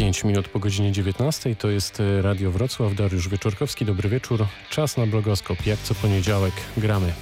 5 minut po godzinie 19 to jest e, Radio Wrocław, Dariusz Wieczorkowski, dobry wieczór. Czas na blogoskop, jak co poniedziałek. Gramy.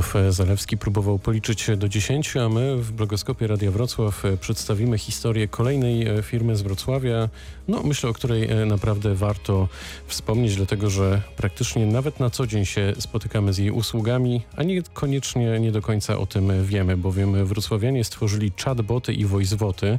Krzysztof Zalewski próbował policzyć do 10, a my w blogoskopie Radia Wrocław przedstawimy historię kolejnej e, firmy z Wrocławia, no myślę, o której e, naprawdę warto wspomnieć, dlatego że praktycznie nawet na co dzień się spotykamy z jej usługami, a niekoniecznie nie do końca o tym wiemy, bowiem wrocławianie stworzyli chatboty i voiceboty,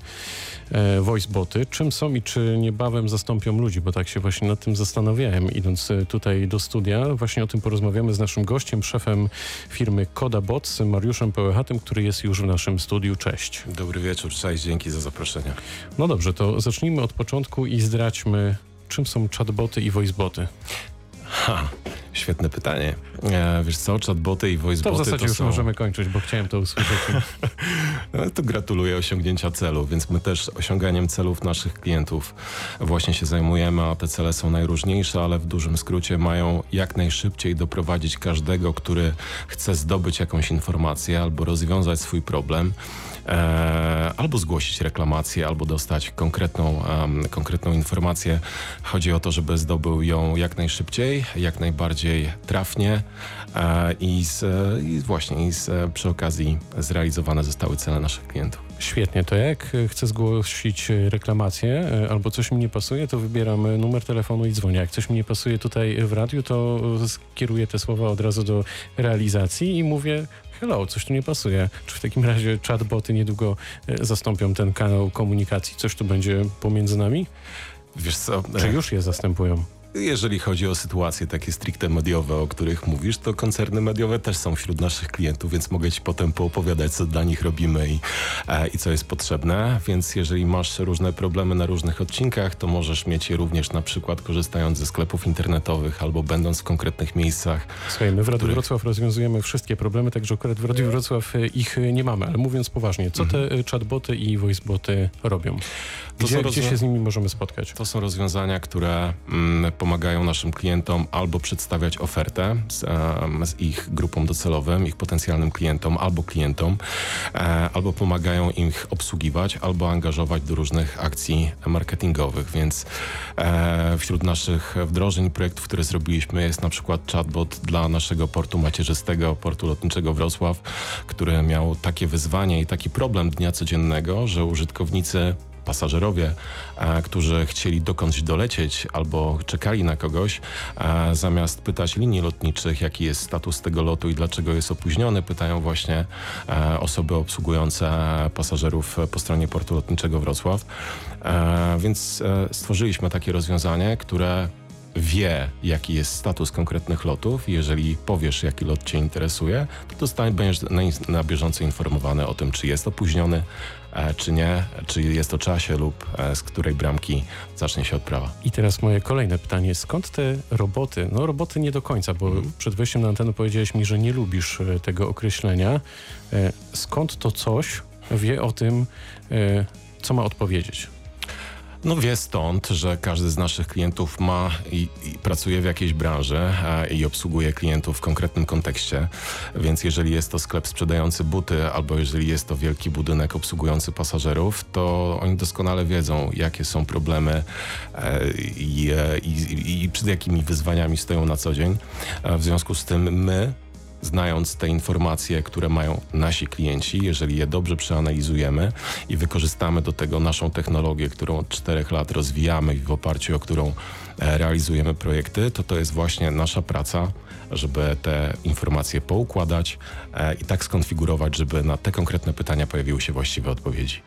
e, voiceboty. Czym są i czy niebawem zastąpią ludzi, bo tak się właśnie nad tym zastanawiałem, idąc tutaj do studia. Właśnie o tym porozmawiamy z naszym gościem, szefem firmy Koda Bots, Mariuszem Pełechatym, który jest już w naszym studiu. Cześć. Dobry wieczór, cześć, dzięki za zaproszenie. No dobrze, to zacznijmy od początku i zdradźmy, czym są chatboty i voiceboty. Ha, świetne pytanie. E, wiesz co, chatboty i voiceboty to w zasadzie to już są... możemy kończyć, bo chciałem to usłyszeć. no, to gratuluję osiągnięcia celu, więc my też osiąganiem celów naszych klientów właśnie się zajmujemy, a te cele są najróżniejsze, ale w dużym skrócie mają jak najszybciej doprowadzić każdego, który chce zdobyć jakąś informację albo rozwiązać swój problem albo zgłosić reklamację, albo dostać konkretną, konkretną informację. Chodzi o to, żeby zdobył ją jak najszybciej, jak najbardziej trafnie e, i, z, i właśnie i z, przy okazji zrealizowane zostały cele naszych klientów. Świetnie, to jak chcę zgłosić reklamację e, albo coś mi nie pasuje, to wybieram numer telefonu i dzwonię. Jak coś mi nie pasuje tutaj w radiu, to skieruję te słowa od razu do realizacji i mówię hello, coś tu nie pasuje. Czy w takim razie chatboty niedługo e, zastąpią ten kanał komunikacji? Coś tu będzie pomiędzy nami? Wiesz co? Czy już je zastępują? Jeżeli chodzi o sytuacje takie stricte mediowe, o których mówisz, to koncerny mediowe też są wśród naszych klientów, więc mogę Ci potem poopowiadać, co dla nich robimy i, e, i co jest potrzebne. Więc jeżeli masz różne problemy na różnych odcinkach, to możesz mieć je również na przykład korzystając ze sklepów internetowych albo będąc w konkretnych miejscach. Słuchaj, my w Radiu których- Wrocław rozwiązujemy wszystkie problemy, także akurat w Radiu Wrocław e, ich e, nie mamy, ale mówiąc poważnie, co te e, chatboty i voiceboty robią? To Gdzie, są gdzie rozwią- się z nimi możemy spotkać? To są rozwiązania, które mm, pomagają naszym klientom albo przedstawiać ofertę z, z ich grupą docelową, ich potencjalnym klientom albo klientom, e, albo pomagają ich obsługiwać, albo angażować do różnych akcji marketingowych. Więc e, wśród naszych wdrożeń, projektów, które zrobiliśmy, jest na przykład chatbot dla naszego portu macierzystego, portu lotniczego Wrocław, który miał takie wyzwanie i taki problem dnia codziennego, że użytkownicy pasażerowie, e, którzy chcieli dokądś dolecieć albo czekali na kogoś, e, zamiast pytać linii lotniczych, jaki jest status tego lotu i dlaczego jest opóźniony, pytają właśnie e, osoby obsługujące pasażerów po stronie portu lotniczego Wrocław. Więc stworzyliśmy takie rozwiązanie, które wie, jaki jest status konkretnych lotów jeżeli powiesz, jaki lot Cię interesuje, to dostaniesz na, na bieżąco informowany o tym, czy jest opóźniony, czy nie, czy jest o czasie lub e, z której bramki zacznie się odprawa. I teraz moje kolejne pytanie. Skąd te roboty? No roboty nie do końca, bo przed wejściem na antenę powiedziałeś mi, że nie lubisz e, tego określenia. E, Skąd to coś wie o tym, e, co ma odpowiedzieć? No wie stąd, że każdy z naszych klientów ma i, i pracuje w jakiejś branży a, i obsługuje klientów w konkretnym kontekście, więc jeżeli jest to sklep sprzedający buty albo jeżeli jest to wielki budynek obsługujący pasażerów, to oni doskonale wiedzą, jakie są problemy e, i, e, i, i, i przed jakimi wyzwaniami stoją na co dzień. E, W związku z tym my znając te informacje, które mają nasi klienci, jeżeli je dobrze przeanalizujemy i wykorzystamy do tego naszą technologię, którą od czterech lat rozwijamy i w oparciu o którą e, realizujemy projekty, to to jest właśnie nasza praca, żeby te informacje poukładać e, i tak skonfigurować, żeby na te konkretne pytania pojawiły się właściwe odpowiedzi.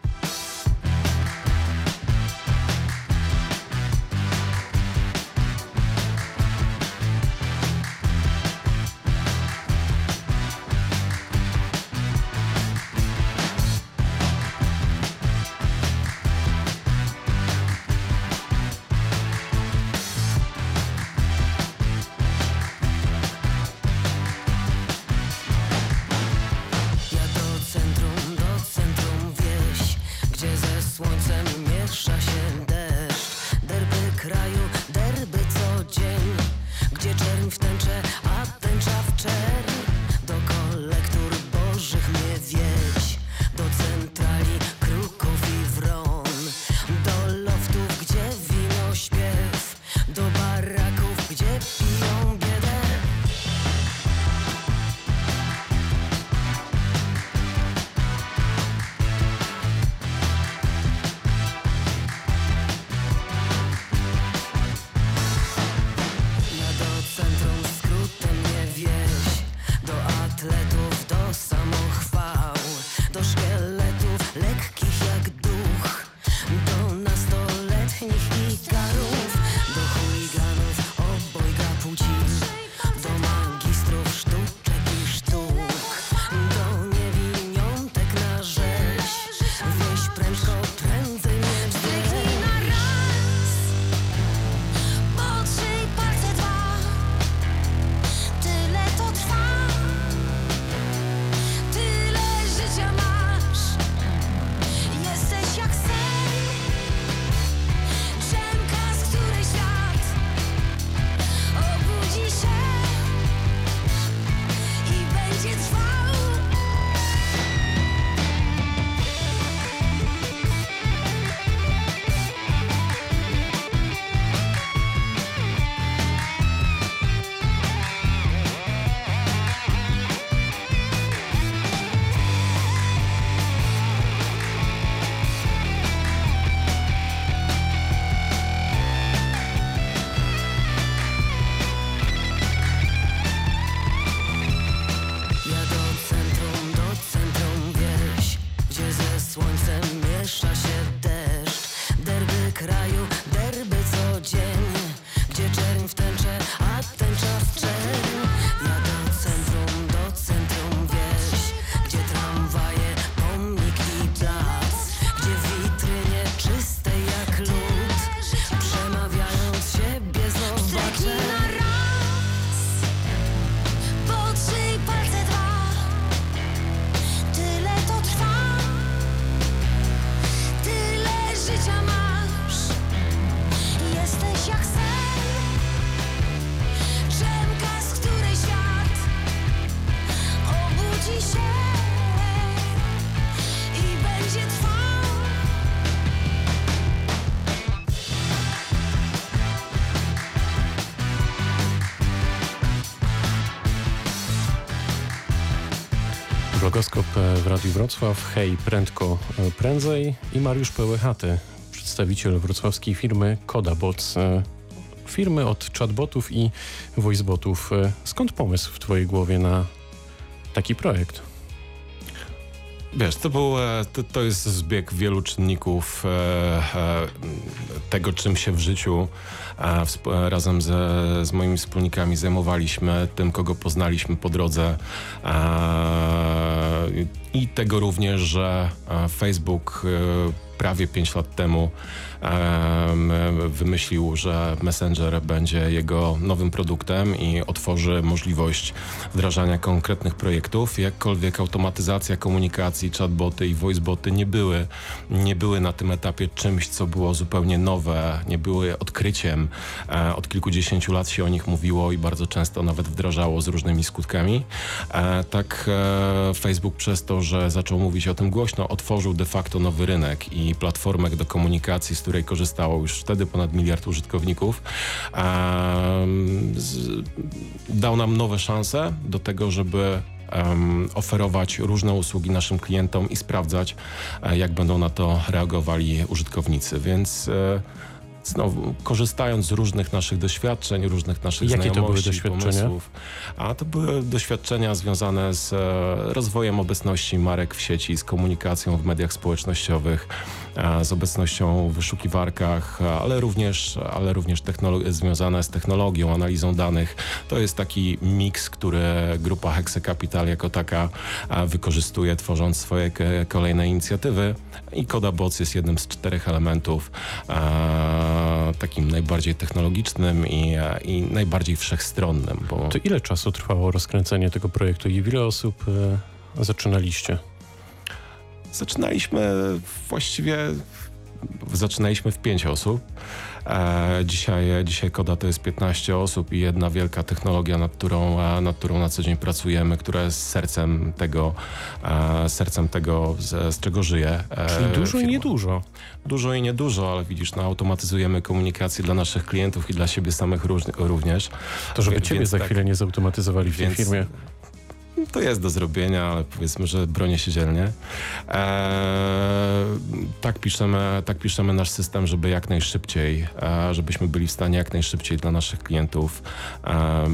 Wrocław, hej, prędko, prędzej i Mariusz Pełechaty, przedstawiciel wrocławskiej firmy Kodabots. Firmy od chatbotów i voicebotów. Skąd pomysł w Twojej głowie na taki projekt? Wiesz, to, był, e, to, to jest zbieg wielu czynników e, e, tego, czym się w życiu razem ze, z moimi wspólnikami zajmowaliśmy, tym, kogo poznaliśmy po drodze. I tego również, że Facebook prawie 5 lat temu wymyślił, że Messenger będzie jego nowym produktem i otworzy możliwość wdrażania konkretnych projektów. Jakkolwiek automatyzacja komunikacji, chatboty i voiceboty nie były, nie były na tym etapie czymś, co było zupełnie nowe, nie były odkryciem. E, od kilkudziesięciu lat się o nich mówiło i bardzo często nawet wdrażało z różnymi skutkami. E, tak e, Facebook przez to, że zaczął mówić o tym głośno, otworzył de facto nowy rynek i platformę do komunikacji, z której której korzystało już wtedy ponad miliard użytkowników, dał nam nowe szanse do tego, żeby oferować różne usługi naszym klientom i sprawdzać, e, jak będą na to reagowali użytkownicy. Więc e, znowu korzystając z różnych naszych doświadczeń, różnych naszych Jakie znajomości, to były doświadczenia? pomysłów. A to były doświadczenia związane z e, rozwojem obecności marek w sieci, z komunikacją w mediach społecznościowych, z obecnością w wyszukiwarkach, ale również, ale również związane z technologią, analizą danych. To jest taki miks, który grupa Hexe Capital jako taka wykorzystuje, tworząc swoje kolejne inicjatywy i Kodaboc jest jednym z czterech elementów takim najbardziej technologicznym i, i najbardziej wszechstronnym. Bo... To ile czasu trwało rozkręcenie tego projektu i ile osób e, zaczynaliście? Zaczynaliśmy właściwie, zaczynaliśmy w pięć osób. E, dzisiaj, dzisiaj Koda to jest 15 osób i jedna wielka technologia, nad którą, e, nad którą na co dzień pracujemy, która jest sercem tego, e, sercem tego z, z czego żyje. Czyli dużo firma. i niedużo. Dużo i niedużo, ale widzisz, no, automatyzujemy komunikację dla naszych klientów i dla siebie samych również. To żeby Wie, ciebie za tak, chwilę nie zautomatyzowali w tej firmie. To jest do zrobienia, ale powiedzmy, że bronię się dzielnie. Eee, tak, piszemy, tak piszemy nasz system, żeby jak najszybciej, e, żebyśmy byli w stanie jak najszybciej dla naszych klientów e,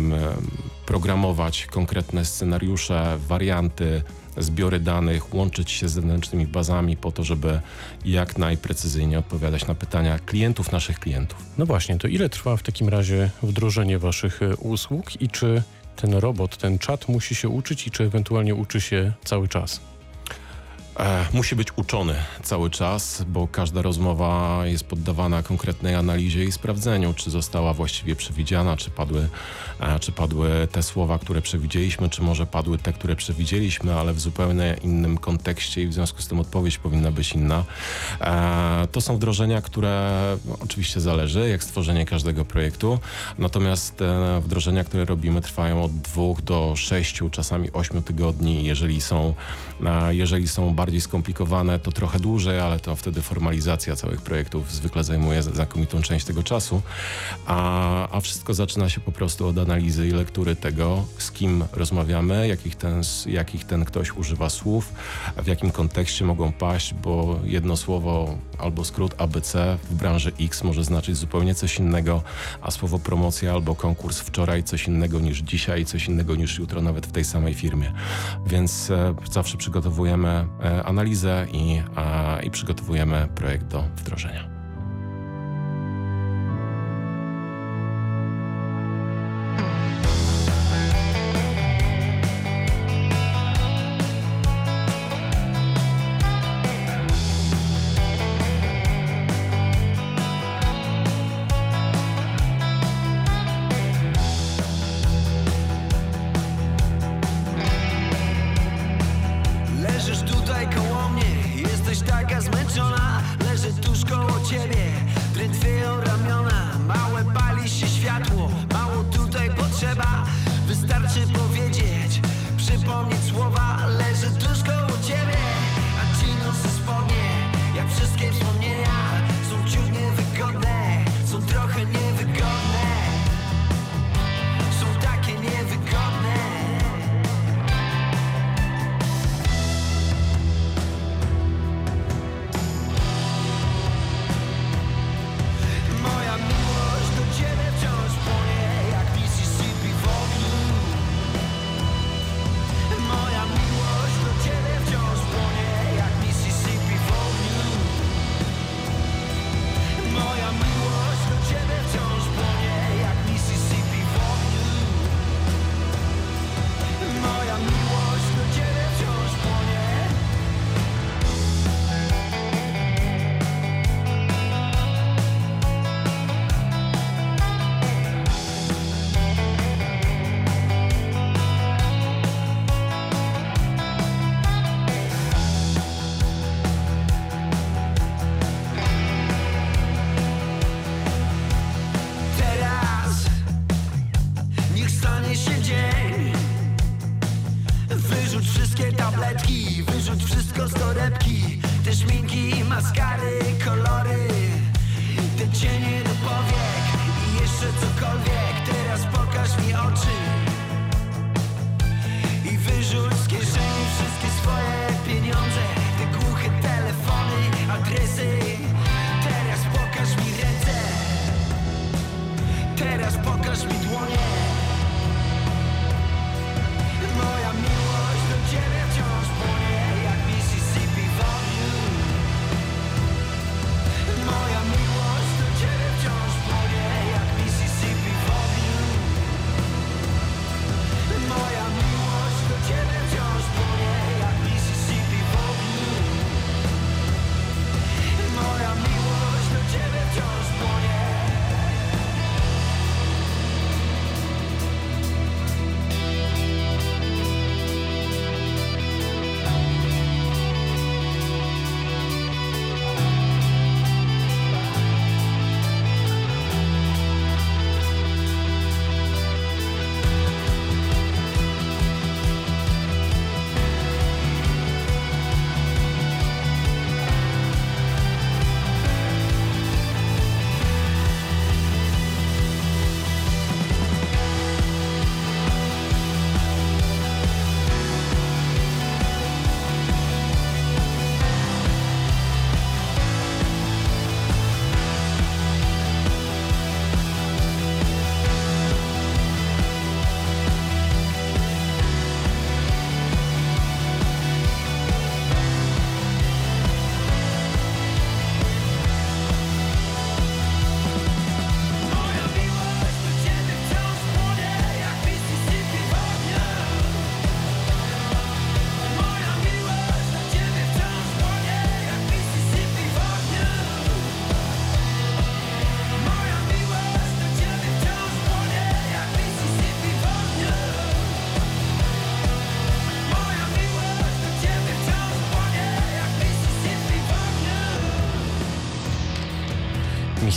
programować konkretne scenariusze, warianty, zbiory danych, łączyć się z zewnętrznymi bazami po to, żeby jak najprecyzyjnie odpowiadać na pytania klientów, naszych klientów. No właśnie, to ile trwa w takim razie wdrożenie waszych e, usług i czy ten robot, ten czat musi się uczyć i czy ewentualnie uczy się cały czas? E, musi być uczony cały czas, bo każda rozmowa jest poddawana konkretnej analizie i sprawdzeniu, czy została właściwie przewidziana, czy padły, e, czy padły te słowa, które przewidzieliśmy, czy może padły te, które przewidzieliśmy, ale w zupełnie innym kontekście i w związku z tym odpowiedź powinna być inna. E, to są wdrożenia, które no, oczywiście zależy, jak stworzenie każdego projektu, natomiast wdrożenia, które robimy trwają od dwóch do sześciu, czasami ośmiu tygodni, jeżeli są, jeżeli są bardziej skomplikowane, to trochę dłużej, ale to wtedy formalizacja całych projektów zwykle zajmuje znakomitą część tego czasu, a, a wszystko zaczyna się po prostu od analizy i lektury tego, z kim rozmawiamy, jakich ten, jakich ten ktoś używa słów, w jakim kontekście mogą paść, bo jedno słowo albo skrót ABC w branży X może znaczyć zupełnie coś innego, a słowo promocja albo konkurs wczoraj coś innego niż dzisiaj, coś innego niż jutro, nawet w tej samej firmie. Więc e, zawsze przygotowujemy e, analizę i, i przygotowujemy projekt do wdrożenia. Wszystko z torebki Te szminki,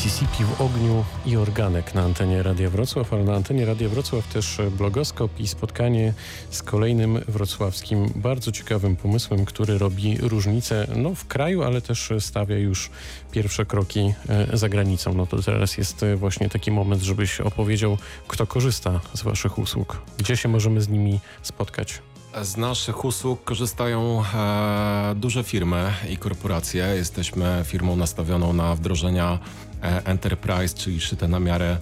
Mississippi w ogniu i organek na antenie Radia Wrocław, ale na antenie Radia Wrocław też blogoskop i spotkanie z kolejnym wrocławskim bardzo ciekawym pomysłem, który robi różnicę no, w kraju, ale też stawia już pierwsze kroki e, za granicą. No to teraz jest właśnie taki moment, żebyś opowiedział, kto korzysta z waszych usług, gdzie się możemy z nimi spotkać. Z naszych usług korzystają e, duże firmy i korporacje. Jesteśmy firmą nastawioną na wdrożenia enterprise, czyli szyte na miarę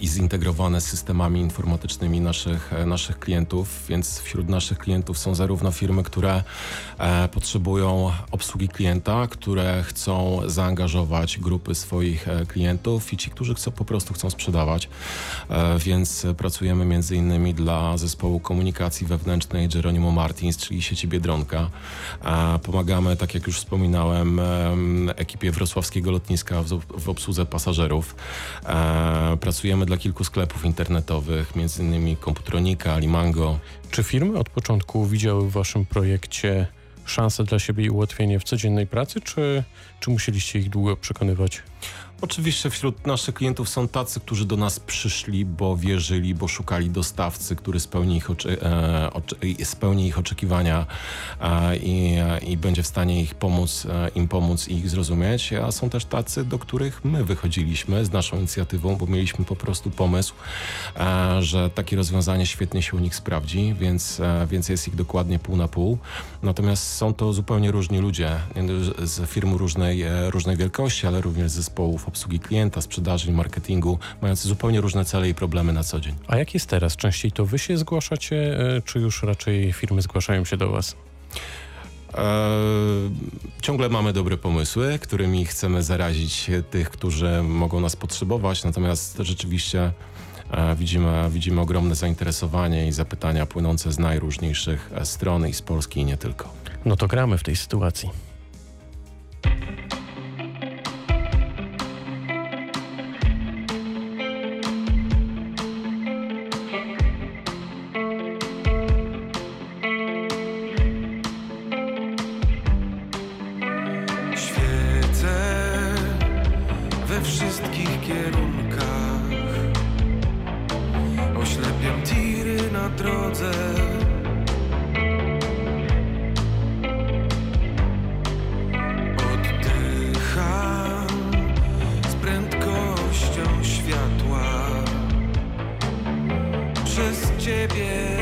i zintegrowane z systemami informatycznymi naszych, e, naszych klientów, więc wśród naszych klientów są zarówno firmy, które e, potrzebują obsługi klienta, które chcą zaangażować grupy swoich e, klientów i ci, którzy chcą, po prostu chcą sprzedawać. E, więc pracujemy między innymi dla zespołu komunikacji wewnętrznej Geronimo Martins, czyli sieci Biedronka. E, pomagamy, tak jak już wspominałem, em, ekipie wrocławskiego lotniska w, w obsłudze pasażerów. Pracujemy dla kilku sklepów internetowych, innymi Komputronika, Limango. Czy firmy od początku widziały w waszym projekcie szansę dla siebie i ułatwienie w codziennej pracy, czy, czy musieliście ich długo przekonywać? Oczywiście wśród naszych klientów są tacy, którzy do nas przyszli, bo wierzyli, bo szukali dostawcy, który spełni ich, oczy, e, oczy, spełni ich oczekiwania e, i, i będzie w stanie ich pomóc, e, im pomóc i ich zrozumieć. A są też tacy, do których my wychodziliśmy z naszą inicjatywą, bo mieliśmy po prostu pomysł, e, że takie rozwiązanie świetnie się u nich sprawdzi, więc, e, więc jest ich dokładnie pół na pół. Natomiast są to zupełnie różni ludzie z- firm różnej, e, różnej wielkości, ale również zespołów obsługi klienta, sprzedaży marketingu, mający zupełnie różne cele i problemy na co dzień. A jak jest teraz? Częściej to wy się zgłaszacie, e, czy już raczej firmy zgłaszają się do was? E, ciągle mamy dobre pomysły, którymi chcemy zarazić tych, którzy mogą nas potrzebować, natomiast rzeczywiście e, widzimy, widzimy ogromne zainteresowanie i zapytania płynące z najróżniejszych e, stron i z Polski i nie tylko. No to gramy w tej sytuacji. we wszystkich kierunkach. Oślepiam tiry na drodze. Oddycham z prędkością światła. Przez Ciebie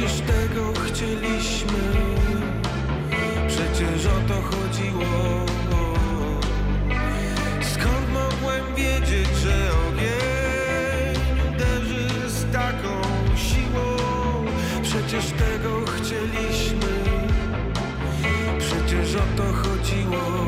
Przecież tego chcieliśmy, przecież o to chodziło. Skąd mogłem wiedzieć, że ogień uderzy z taką siłą? Przecież tego chcieliśmy, przecież o to chodziło.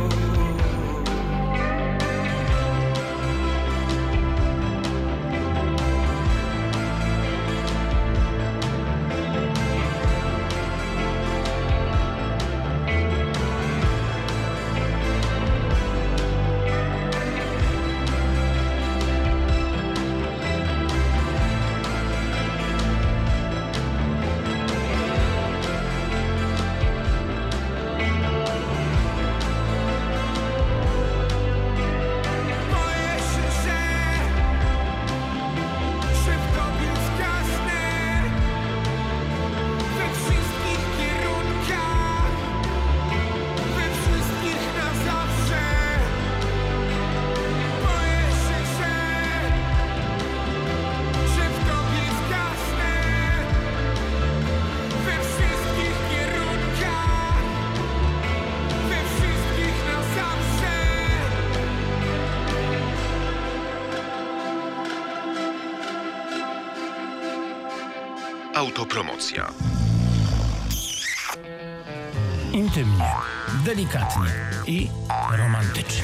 Intymnie, delikatnie i romantycznie.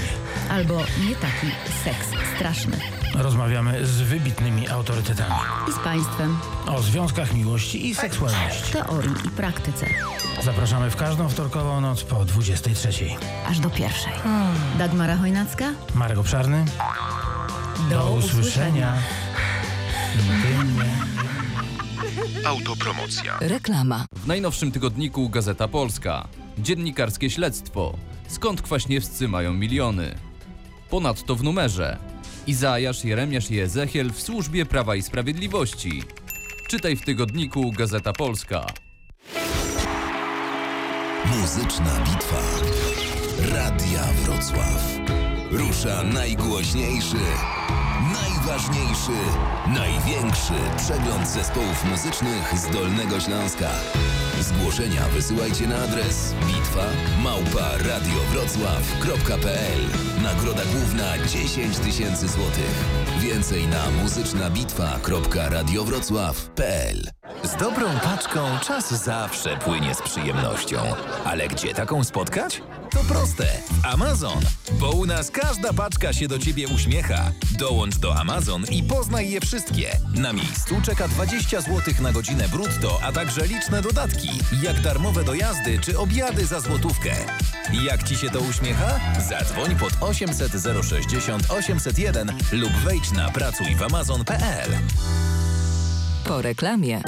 Albo nie taki seks straszny. Rozmawiamy z wybitnymi autorytetami I z państwem, o związkach miłości i seksualności. teorii i praktyce. Zapraszamy w każdą wtorkową noc po 23. Aż do pierwszej. Dagmara Chojnacka? Marek Obszarny. Do usłyszenia. Intymnie. Autopromocja. Reklama. W najnowszym tygodniku Gazeta Polska. Dziennikarskie śledztwo. Skąd kwaśniewscy mają miliony? Ponadto w numerze. Izajasz, Jeremiasz i Ezechiel w służbie Prawa i Sprawiedliwości. Czytaj w tygodniku Gazeta Polska. Muzyczna bitwa. Radia Wrocław. Rusza najgłośniejszy, najważniejszy, największy przegląd zespołów muzycznych z Dolnego Śląska. Zgłoszenia wysyłajcie na adres bitwa małpa radiowrocław.pl Nagroda główna 10 tysięcy złotych. Więcej na muzycznabitwa.radiowrocław.pl Z dobrą paczką czas zawsze płynie z przyjemnością. Ale gdzie taką spotkać? To proste. Amazon. Bo u nas każda paczka się do Ciebie uśmiecha. Dołącz do Amazon i poznaj je wszystkie. Na miejscu czeka 20 zł na godzinę brutto, a także liczne dodatki, jak darmowe dojazdy czy obiady za złotówkę. Jak Ci się to uśmiecha? Zadzwoń pod 800 060 801 lub wejdź na pracuj w amazon.pl. Po reklamie.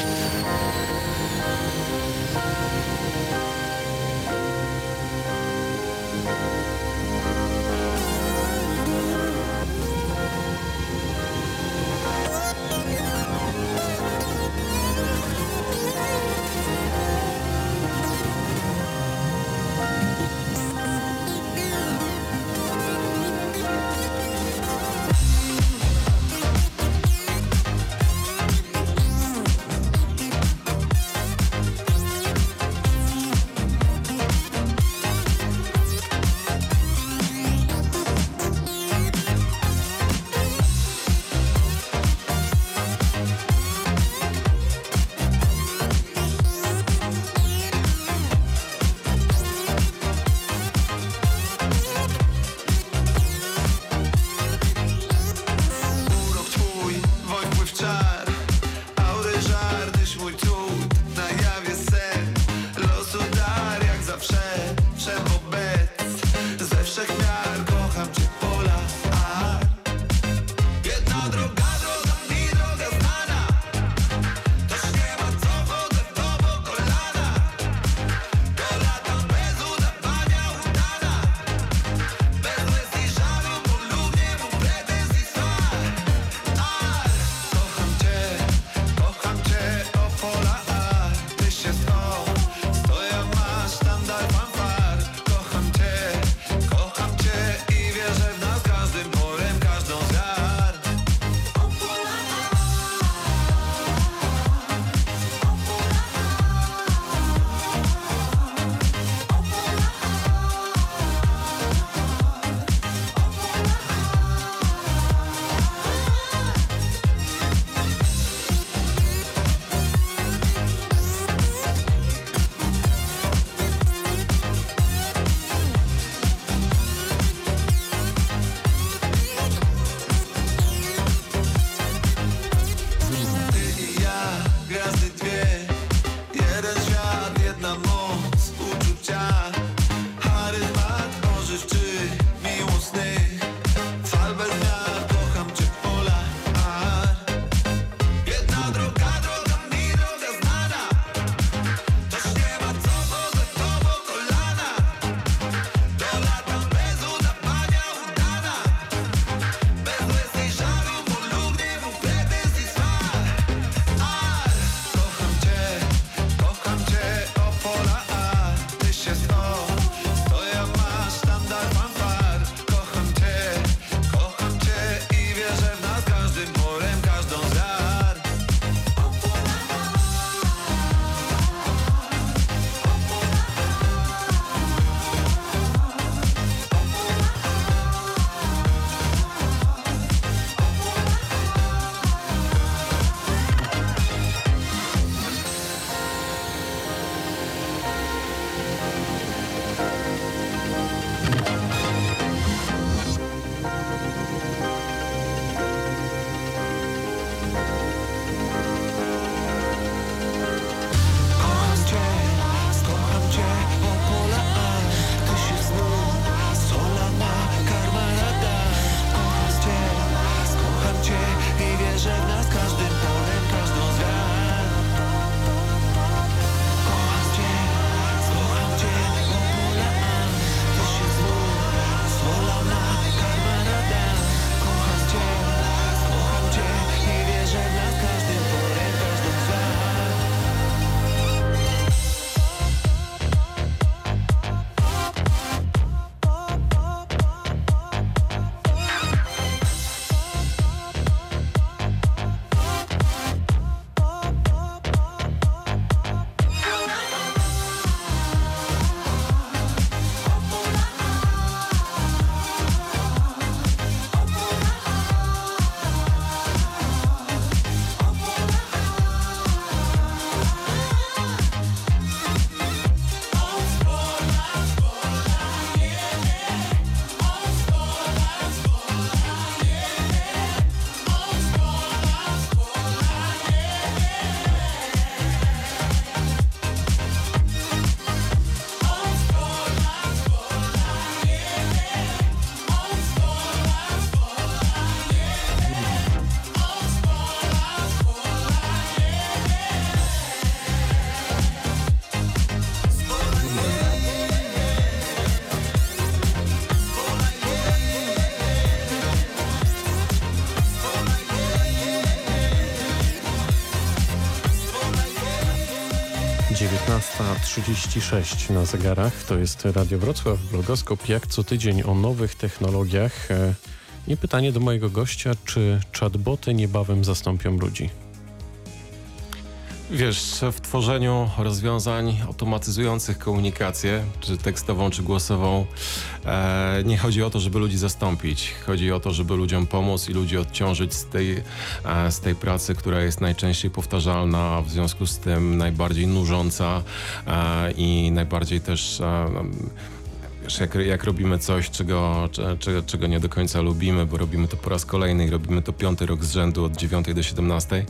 7.36 na zegarach. To jest Radio Wrocław, blogoskop jak co tydzień o nowych technologiach. E, I pytanie do mojego gościa, czy chatboty niebawem zastąpią ludzi? Wiesz, w tworzeniu rozwiązań automatyzujących komunikację, czy tekstową, czy głosową, e, nie chodzi o to, żeby ludzi zastąpić. Chodzi o to, żeby ludziom pomóc i ludzi odciążyć z tej, e, z tej pracy, która jest najczęściej powtarzalna, a w związku z tym najbardziej nużąca e, i najbardziej też. Wiesz, jak, jak robimy coś, czego, cze- czego nie do końca lubimy, bo robimy to po raz kolejny i robimy to piąty rok z rzędu od 9 do 17,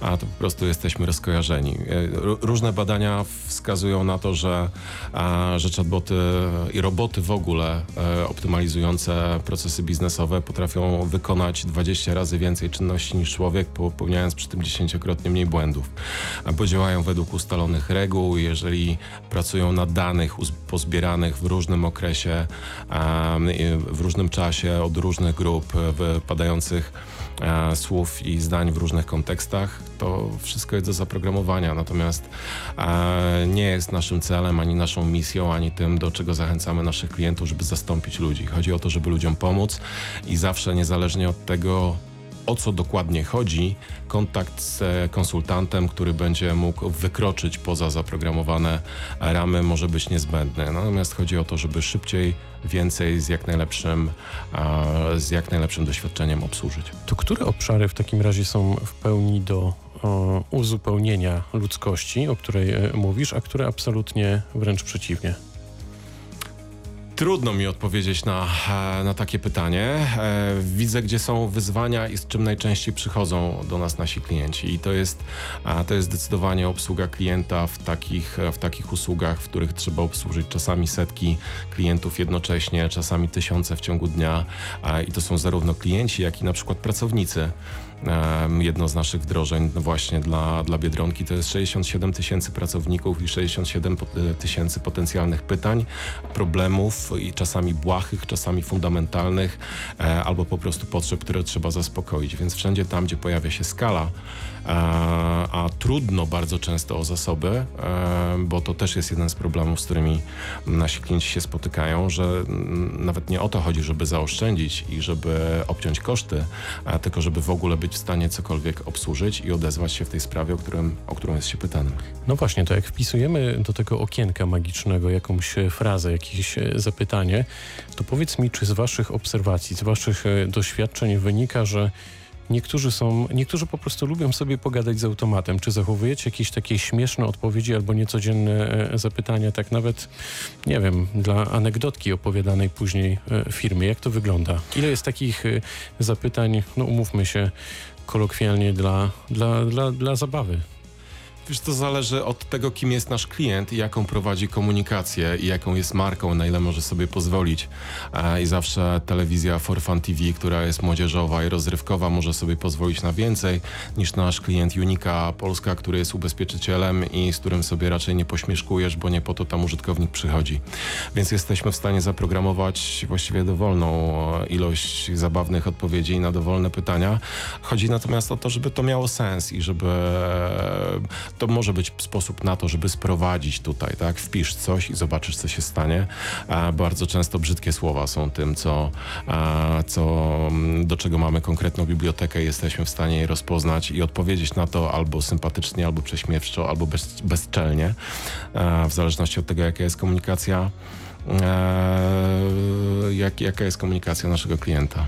a to po prostu jesteśmy rozkojarzeni. E, ró- Różne badania wskazują na to, że, że chatboty i roboty w ogóle e, optymalizujące procesy biznesowe potrafią wykonać 20 razy więcej czynności niż człowiek, popełniając przy tym dziesięciokrotnie mniej błędów. Bo działają według ustalonych reguł, jeżeli pracują na danych pozbieranych w różnym okresie, i w różnym czasie, od różnych grup wypadających e, słów i zdań w różnych kontekstach, to wszystko jest do zaprogramowania. Natomiast e, nie jest naszym celem, ani naszą misją, ani tym, do czego zachęcamy naszych klientów, żeby zastąpić ludzi. Chodzi o to, żeby ludziom pomóc i zawsze, niezależnie od tego, o co dokładnie chodzi, kontakt z e, konsultantem, który będzie mógł wykroczyć poza zaprogramowane ramy, może być niezbędny. Natomiast chodzi o to, żeby szybciej, więcej, z jak najlepszym, z jak najlepszym doświadczeniem obsłużyć. To które obszary w takim razie są w pełni do uzupełnienia ludzkości, o której e, mówisz, a które absolutnie wręcz przeciwnie? Trudno mi odpowiedzieć na, e, na takie pytanie. E, Widzę, gdzie są wyzwania i z czym najczęściej przychodzą do nas nasi klienci. I to jest, to jest zdecydowanie obsługa klienta w takich, w takich usługach, w których trzeba obsłużyć czasami setki klientów jednocześnie, czasami tysiące w ciągu dnia. I to są zarówno klienci, jak i na przykład pracownicy. Jedno z naszych wdrożeń właśnie dla, dla Biedronki to jest 67 tysięcy pracowników i 67 po- e, tysięcy potencjalnych pytań, problemów i czasami błahych, czasami fundamentalnych, e, albo po prostu potrzeb, które trzeba zaspokoić. Więc wszędzie tam, gdzie pojawia się skala, a trudno bardzo często o zasoby, e, bo to też jest jeden z problemów, z którymi nasi klienci się spotykają, że nawet nie o to chodzi, żeby zaoszczędzić i żeby obciąć koszty, tylko żeby w ogóle być w stanie cokolwiek obsłużyć i odezwać się w tej sprawie, o, którym, o którą jest się pytanym. No właśnie, to jak wpisujemy do tego okienka magicznego jakąś e, frazę, jakieś e, zapytanie, to powiedz mi, czy z waszych obserwacji, z waszych e, doświadczeń wynika, że niektórzy są, niektórzy po prostu lubią sobie pogadać z automatem. Czy zachowujecie jakieś takie śmieszne odpowiedzi albo niecodzienne e, zapytania, tak nawet, nie wiem, dla anegdotki opowiadanej później e, firmie? Jak to wygląda? Ile jest takich e, zapytań, no umówmy się, kolokwialnie dla, dla, dla, dla zabawy? Wiesz, to zależy od tego, kim jest nasz klient i jaką prowadzi komunikację i jaką jest marką, na ile może sobie pozwolić. E, I zawsze telewizja For Fun TV, która jest młodzieżowa i rozrywkowa, może sobie pozwolić na więcej niż nasz klient Unika Polska, który jest ubezpieczycielem i z którym sobie raczej nie pośmieszkujesz, bo nie po to tam użytkownik przychodzi. Więc jesteśmy w stanie zaprogramować właściwie dowolną e, ilość zabawnych odpowiedzi na dowolne pytania. Chodzi natomiast o to, żeby to miało sens i żeby to może być sposób na to, żeby sprowadzić tutaj, tak? Wpisz coś i zobaczysz, co się stanie. Bardzo często brzydkie słowa są tym, co, co, mm, do czego mamy konkretną bibliotekę jesteśmy w stanie je rozpoznać i odpowiedzieć na to albo sympatycznie, albo prześmiewczo, albo bez, bezczelnie, w zależności od tego, jaka jest komunikacja, e, jak, jaka jest komunikacja naszego klienta.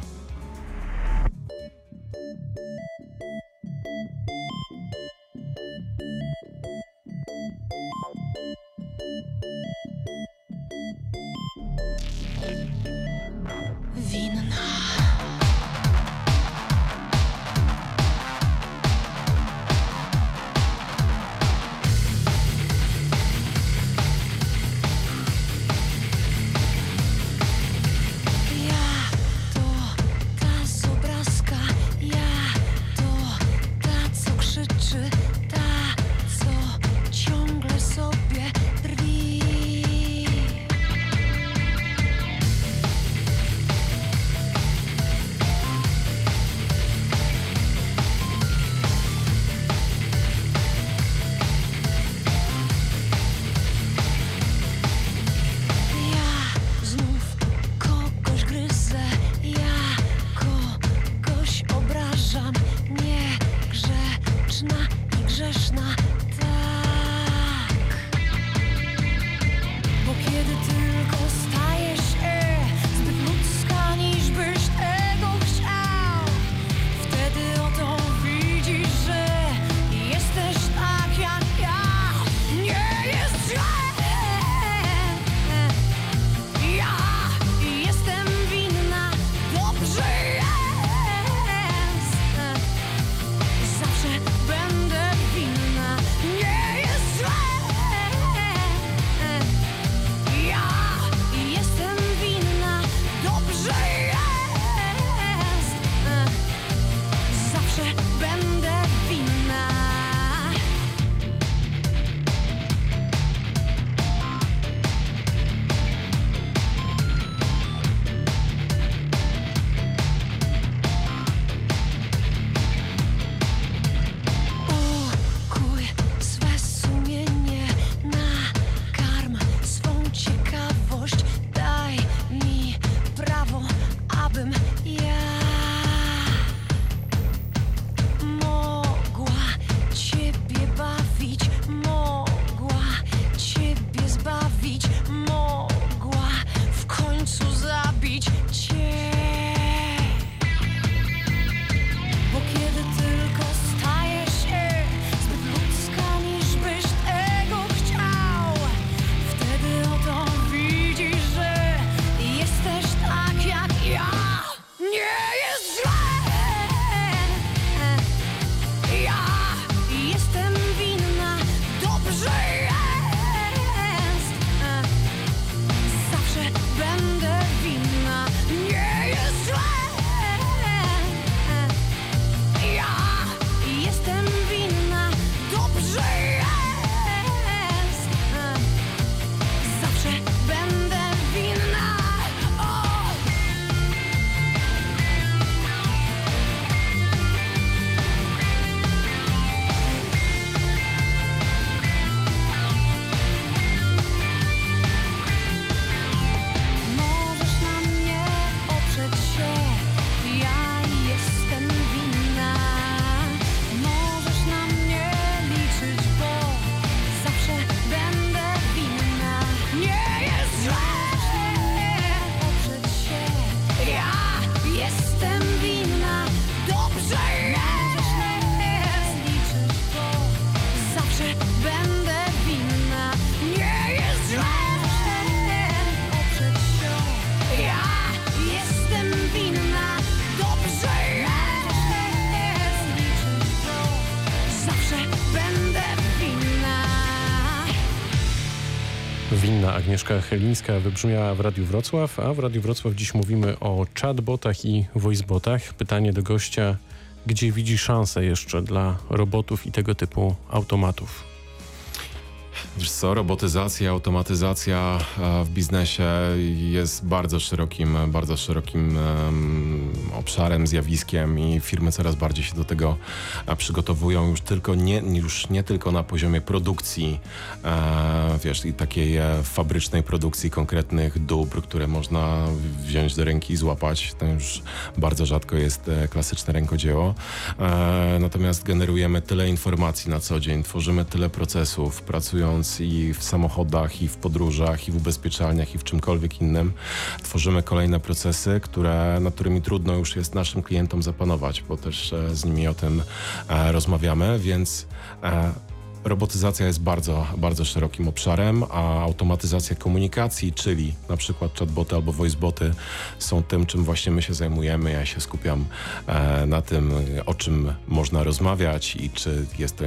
Agnieszka Chelińska wybrzmiała w Radiu Wrocław, a w Radiu Wrocław dziś mówimy o chatbotach i voicebotach. Pytanie do gościa, gdzie widzi szansę jeszcze dla robotów i tego typu automatów? Wiesz co, robotyzacja, automatyzacja e, w biznesie jest bardzo szerokim, bardzo szerokim obszarem, zjawiskiem i firmy coraz bardziej się do tego e, przygotowują już tylko nie, już nie tylko na poziomie produkcji, e, wiesz, i takiej fabrycznej produkcji konkretnych dóbr, które można wziąć do ręki i złapać. To już bardzo rzadko jest klasyczne rękodzieło. Natomiast generujemy tyle informacji na co dzień, tworzymy tyle procesów, pracując i w samochodach, i w podróżach, i w ubezpieczalniach, i w czymkolwiek innym. Tworzymy kolejne procesy, które, nad którymi trudno już jest naszym klientom zapanować, bo też e, z nimi o tym e, rozmawiamy, więc e, Robotyzacja jest bardzo, bardzo szerokim obszarem, a automatyzacja komunikacji, czyli na przykład chatboty albo voiceboty są tym, czym właśnie my się zajmujemy. Ja się skupiam na tym, o czym można rozmawiać i czy jest to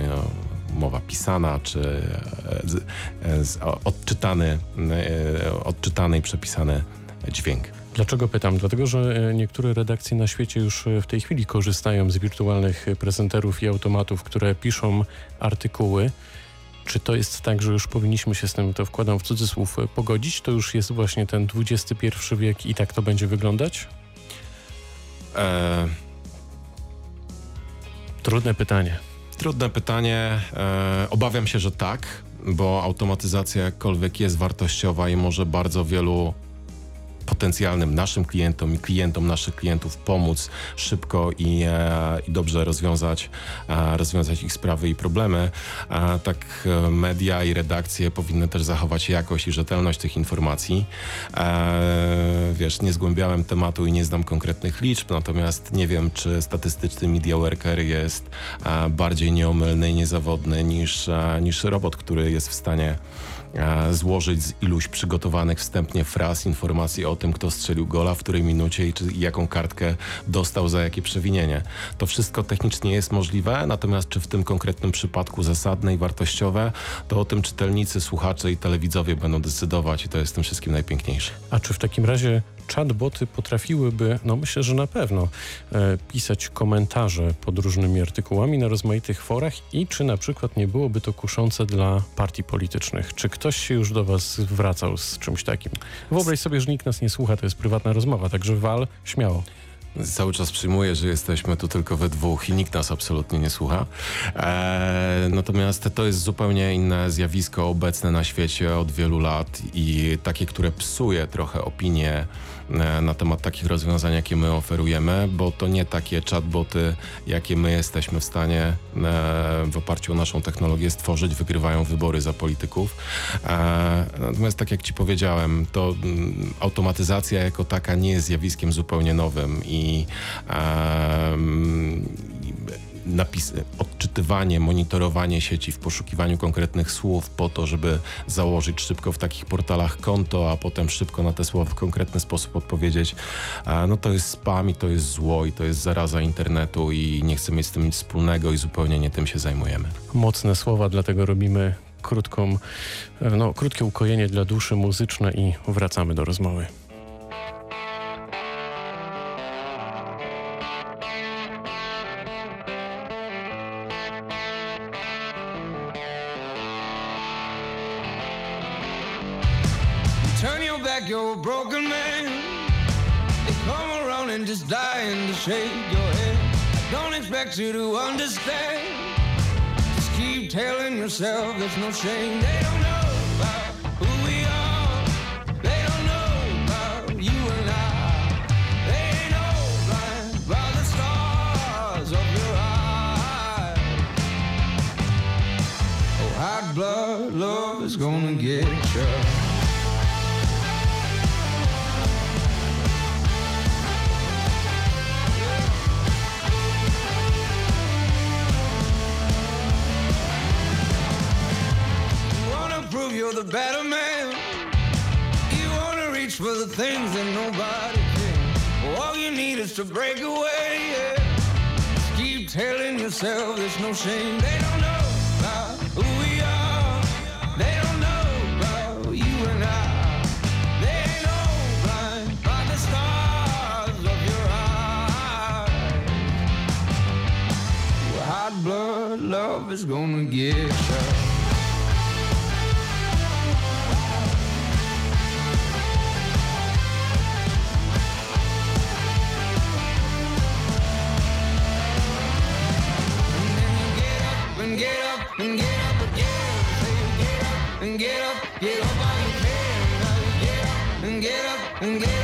mowa pisana, czy e, z, e, z, odczytany, e, odczytany i przepisany dźwięk. Dlaczego pytam? Dlatego, że niektóre redakcje na świecie już w tej chwili korzystają z wirtualnych prezenterów i automatów, które piszą artykuły. Czy to jest tak, że już powinniśmy się z tym, to wkładam w cudzysłów, pogodzić? To już jest właśnie ten XXI wiek i tak to będzie wyglądać? E... Trudne pytanie. Trudne pytanie. E, obawiam się, że tak, bo automatyzacja jakkolwiek jest wartościowa i może bardzo wielu potencjalnym naszym klientom i klientom naszych klientów pomóc szybko i, e, i dobrze rozwiązać, e, rozwiązać ich sprawy i problemy. E, tak media i redakcje powinny też zachować jakość i rzetelność tych informacji. Wiesz, nie zgłębiałem tematu i nie znam konkretnych liczb, natomiast nie wiem, czy statystyczny media worker jest bardziej nieomylny i niezawodny niż, niż robot, który jest w stanie złożyć z iluś przygotowanych wstępnie fraz informacji o tym, kto strzelił gola, w której minucie i, czy, jaką kartkę dostał za jakie przewinienie. To wszystko technicznie jest możliwe, natomiast czy w tym konkretnym przypadku zasadne i wartościowe, to o tym czytelnicy, słuchacze i telewidzowie będą decydować i to jest tym wszystkim najpiękniejsze. A czy w takim razie chatboty potrafiłyby, no myślę, że na pewno, e, pisać komentarze pod różnymi artykułami na rozmaitych forach i czy na przykład nie byłoby to kuszące dla partii politycznych? Czy ktoś się już do was zwracał z czymś takim? Wyobraź sobie, że nikt nas nie słucha, to jest prywatna rozmowa, także wal śmiało. Cały czas przyjmuję, że jesteśmy tu tylko we dwóch i nikt nas absolutnie nie słucha. E, natomiast to jest zupełnie inne zjawisko obecne na świecie od wielu lat i takie, które psuje trochę opinię e, na temat takich rozwiązań, jakie my oferujemy, bo to nie takie chatboty, jakie my jesteśmy w stanie e, w oparciu o naszą technologię stworzyć, wygrywają wybory za polityków. Natomiast tak jak ci powiedziałem, to mm, automatyzacja jako taka nie jest zjawiskiem zupełnie nowym i i um, napis, odczytywanie, monitorowanie sieci w poszukiwaniu konkretnych słów po to, żeby założyć szybko w takich portalach konto, a potem szybko na te słowa w konkretny sposób odpowiedzieć, no to jest spam i to jest zło i to jest zaraza internetu i nie chcemy mieć z tym nic wspólnego i zupełnie nie tym się zajmujemy. Mocne słowa, dlatego robimy krótką, no, krótkie ukojenie dla duszy muzyczne i wracamy do rozmowy. Broken man. They come around and just dying to shake your head. I don't expect you to understand. Just keep telling yourself there's no shame. They don't know about who we are. They don't know about you and I. They ain't blind by the stars of your eyes. Oh, hot blood love is gonna get you. for the things that nobody can. All you need is to break away. Yeah. Just keep telling yourself there's no shame. They don't know about who we are. They don't know about you and I. They ain't blind by the stars of your eyes. Hot blood love is gonna get you. And get up, get up while you can. Get up and get up and get up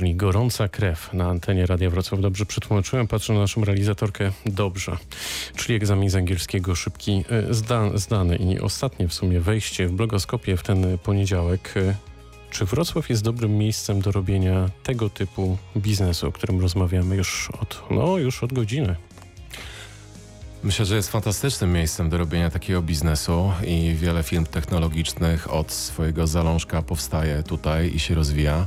czyli gorąca krew na antenie Radia Wrocław. Dobrze przetłumaczyłem, patrzę na naszą realizatorkę. Dobrze. Czyli egzamin z angielskiego szybki, e, zda, zdany i ostatnie w sumie wejście w blogoskopię w ten poniedziałek. E, Czy Wrocław jest dobrym miejscem do robienia tego typu biznesu, o którym rozmawiamy już od, no, już od godziny? Myślę, że jest fantastycznym miejscem do robienia takiego biznesu i wiele firm technologicznych od swojego zalążka powstaje tutaj i się rozwija,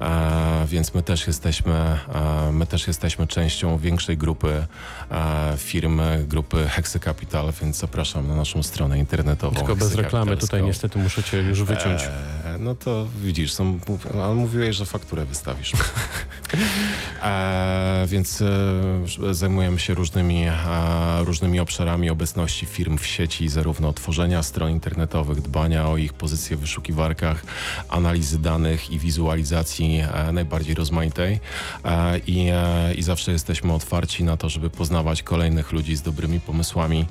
e, więc my też jesteśmy, e, my też jesteśmy częścią większej grupy e, firm, grupy Hexy Capital, więc zapraszam na naszą stronę internetową. Tylko bez reklamy tutaj niestety muszę cię już wyciąć. E, no to widzisz, są, ale mówiłeś, że fakturę wystawisz. e, więc e, zajmujemy się różnymi, e, różnymi obszarami obecności firm w sieci, zarówno tworzenia stron internetowych, dbania o ich pozycję w wyszukiwarkach, analizy danych i wizualizacji e, najbardziej rozmaitej. E, i, e, I zawsze jesteśmy otwarci na to, żeby poznawać kolejnych ludzi z dobrymi pomysłami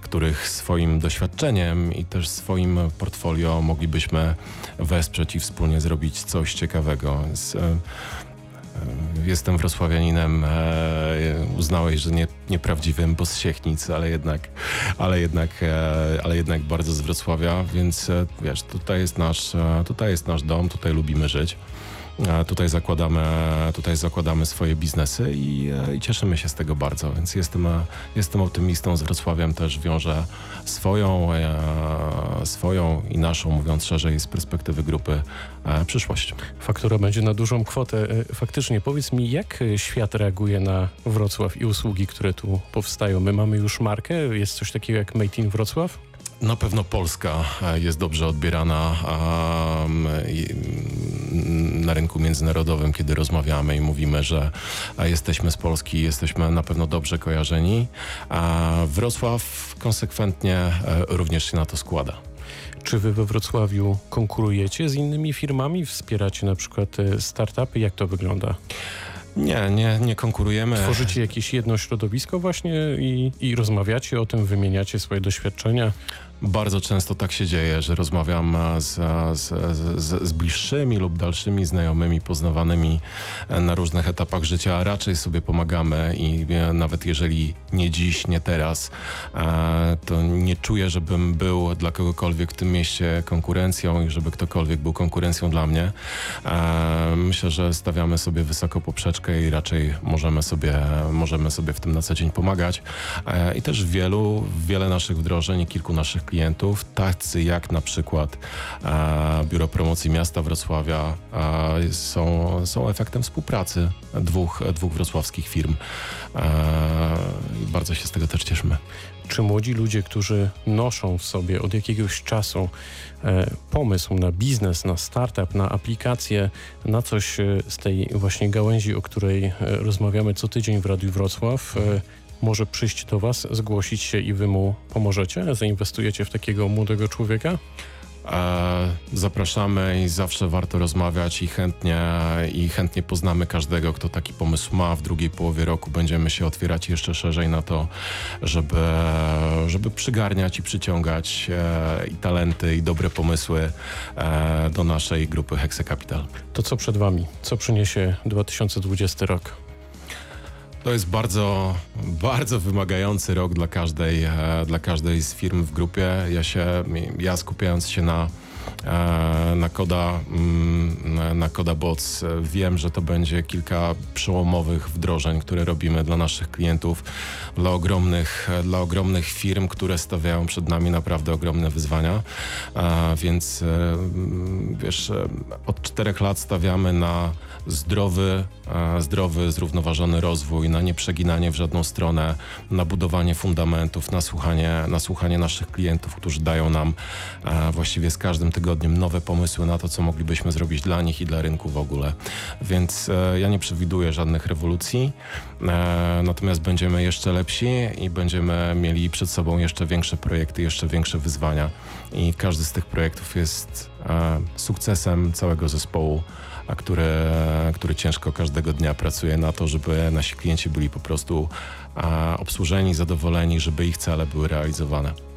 których swoim doświadczeniem i też swoim portfolio moglibyśmy wesprzeć i wspólnie zrobić coś ciekawego. Więc, Jestem wrocławianinem, e, uznałeś, że nie, nieprawdziwym, bo z Siechnic, ale jednak, ale, jednak, e, ale jednak bardzo z Wrocławia, więc e, wiesz, tutaj jest nasz, e, tutaj jest nasz dom, tutaj lubimy żyć. Tutaj zakładamy, tutaj zakładamy swoje biznesy i, e, i cieszymy się z tego bardzo, więc jestem, e, jestem optymistą z Wrocławiem, też wiążę swoją, e, swoją i naszą, mówiąc szerzej, z perspektywy grupy przyszłość. Faktura będzie na dużą kwotę. Faktycznie, powiedz mi, jak świat reaguje na Wrocław i usługi, które tu powstają? My mamy już markę? Jest coś takiego jak Made in Wrocław? Na pewno Polska e, jest dobrze odbierana mm, na rynku międzynarodowym, kiedy rozmawiamy i mówimy, że e, jesteśmy z Polski, jesteśmy na pewno dobrze kojarzeni. A Wrocław konsekwentnie e, również się na to składa. Czy wy we Wrocławiu konkurujecie z innymi firmami? Wspieracie na przykład startupy? Jak to wygląda? Nie, nie, nie konkurujemy. Tworzycie jakieś jedno środowisko właśnie i, i rozmawiacie o tym, wymieniacie swoje doświadczenia? Bardzo często tak się dzieje, że rozmawiam e, z, z, z, z bliższymi lub dalszymi znajomymi, poznawanymi e, na różnych etapach życia, a raczej sobie pomagamy i e, nawet jeżeli nie dziś, nie teraz, e, to nie czuję, żebym był dla kogokolwiek w tym mieście konkurencją i żeby ktokolwiek był konkurencją dla mnie. E, Myślę, że stawiamy sobie wysoko poprzeczkę i raczej możemy sobie, możemy sobie w tym na co dzień pomagać. E, I też wielu, wiele naszych wdrożeń kilku naszych klientów, tacy jak na przykład e, Biuro Promocji Miasta Wrocławia, e, są, są efektem współpracy dwóch, dwóch wrocławskich firm. E, bardzo się z tego też cieszymy. Czy młodzi ludzie, którzy noszą w sobie od jakiegoś czasu e, pomysł na biznes, na startup, na aplikację, na coś z tej właśnie gałęzi, o której rozmawiamy co tydzień w Radiu Wrocław, może przyjść do Was, zgłosić się i Wy mu pomożecie? Zainwestujecie w takiego młodego człowieka? E, Zapraszamy i zawsze warto rozmawiać i chętnie, i chętnie poznamy każdego, kto taki pomysł ma. W drugiej połowie roku będziemy się otwierać jeszcze szerzej na to, żeby, żeby przygarniać i przyciągać e, i talenty, i dobre pomysły e, do naszej grupy Hexe Capital. To co przed Wami? Co przyniesie 2020 rok? To jest bardzo, bardzo wymagający rok dla każdej, e, dla każdej z firm w grupie. Ja się, ja skupiając się na, na Koda, mm, na- Koda Bots, e, wiem, że to będzie kilka przełomowych wdrożeń, które robimy dla naszych klientów, dla ogromnych, e, dla ogromnych firm, które stawiają przed nami naprawdę ogromne wyzwania. E, Więc e, mm, wiesz, e, od czterech lat stawiamy na zdrowy, e, zdrowy, zrównoważony rozwój, na nieprzeginanie w żadną stronę, na budowanie fundamentów, na słuchanie, na słuchanie naszych klientów, którzy dają nam e, właściwie z każdym tygodniem nowe pomysły na to, co moglibyśmy zrobić dla nich i dla rynku w ogóle. Więc e, ja nie przewiduję żadnych rewolucji, e, natomiast będziemy jeszcze lepsi i będziemy mieli przed sobą jeszcze większe projekty, jeszcze większe wyzwania. I każdy z tych projektów jest e, sukcesem całego zespołu a który, który ciężko każdego dnia pracuje na to, żeby nasi klienci byli po prostu a, obsłużeni, zadowoleni, żeby ich cele były realizowane.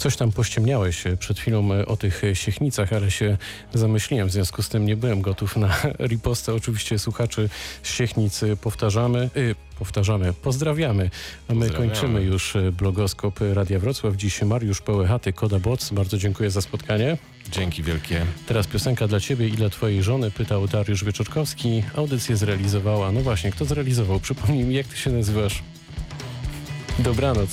Coś tam pościemniałeś e, przed chwilą e, o tych e, siechnicach, ale się zamyśliłem, w związku z tym nie byłem gotów na ripostę. Oczywiście słuchaczy z siechnic powtarzamy, y, powtarzamy, pozdrawiamy. A my Pozdrawiamy. kończymy już blogoskop Radia Wrocław. Dziś Mariusz Pełechaty, Koda Boc. Bardzo dziękuję za spotkanie. Dzięki wielkie. Teraz piosenka dla ciebie i dla twojej żony, pytał Dariusz Wieczorkowski. Audycję zrealizowała, no właśnie, kto zrealizował? Przypomnij mi, jak ty się nazywasz? Dobranoc.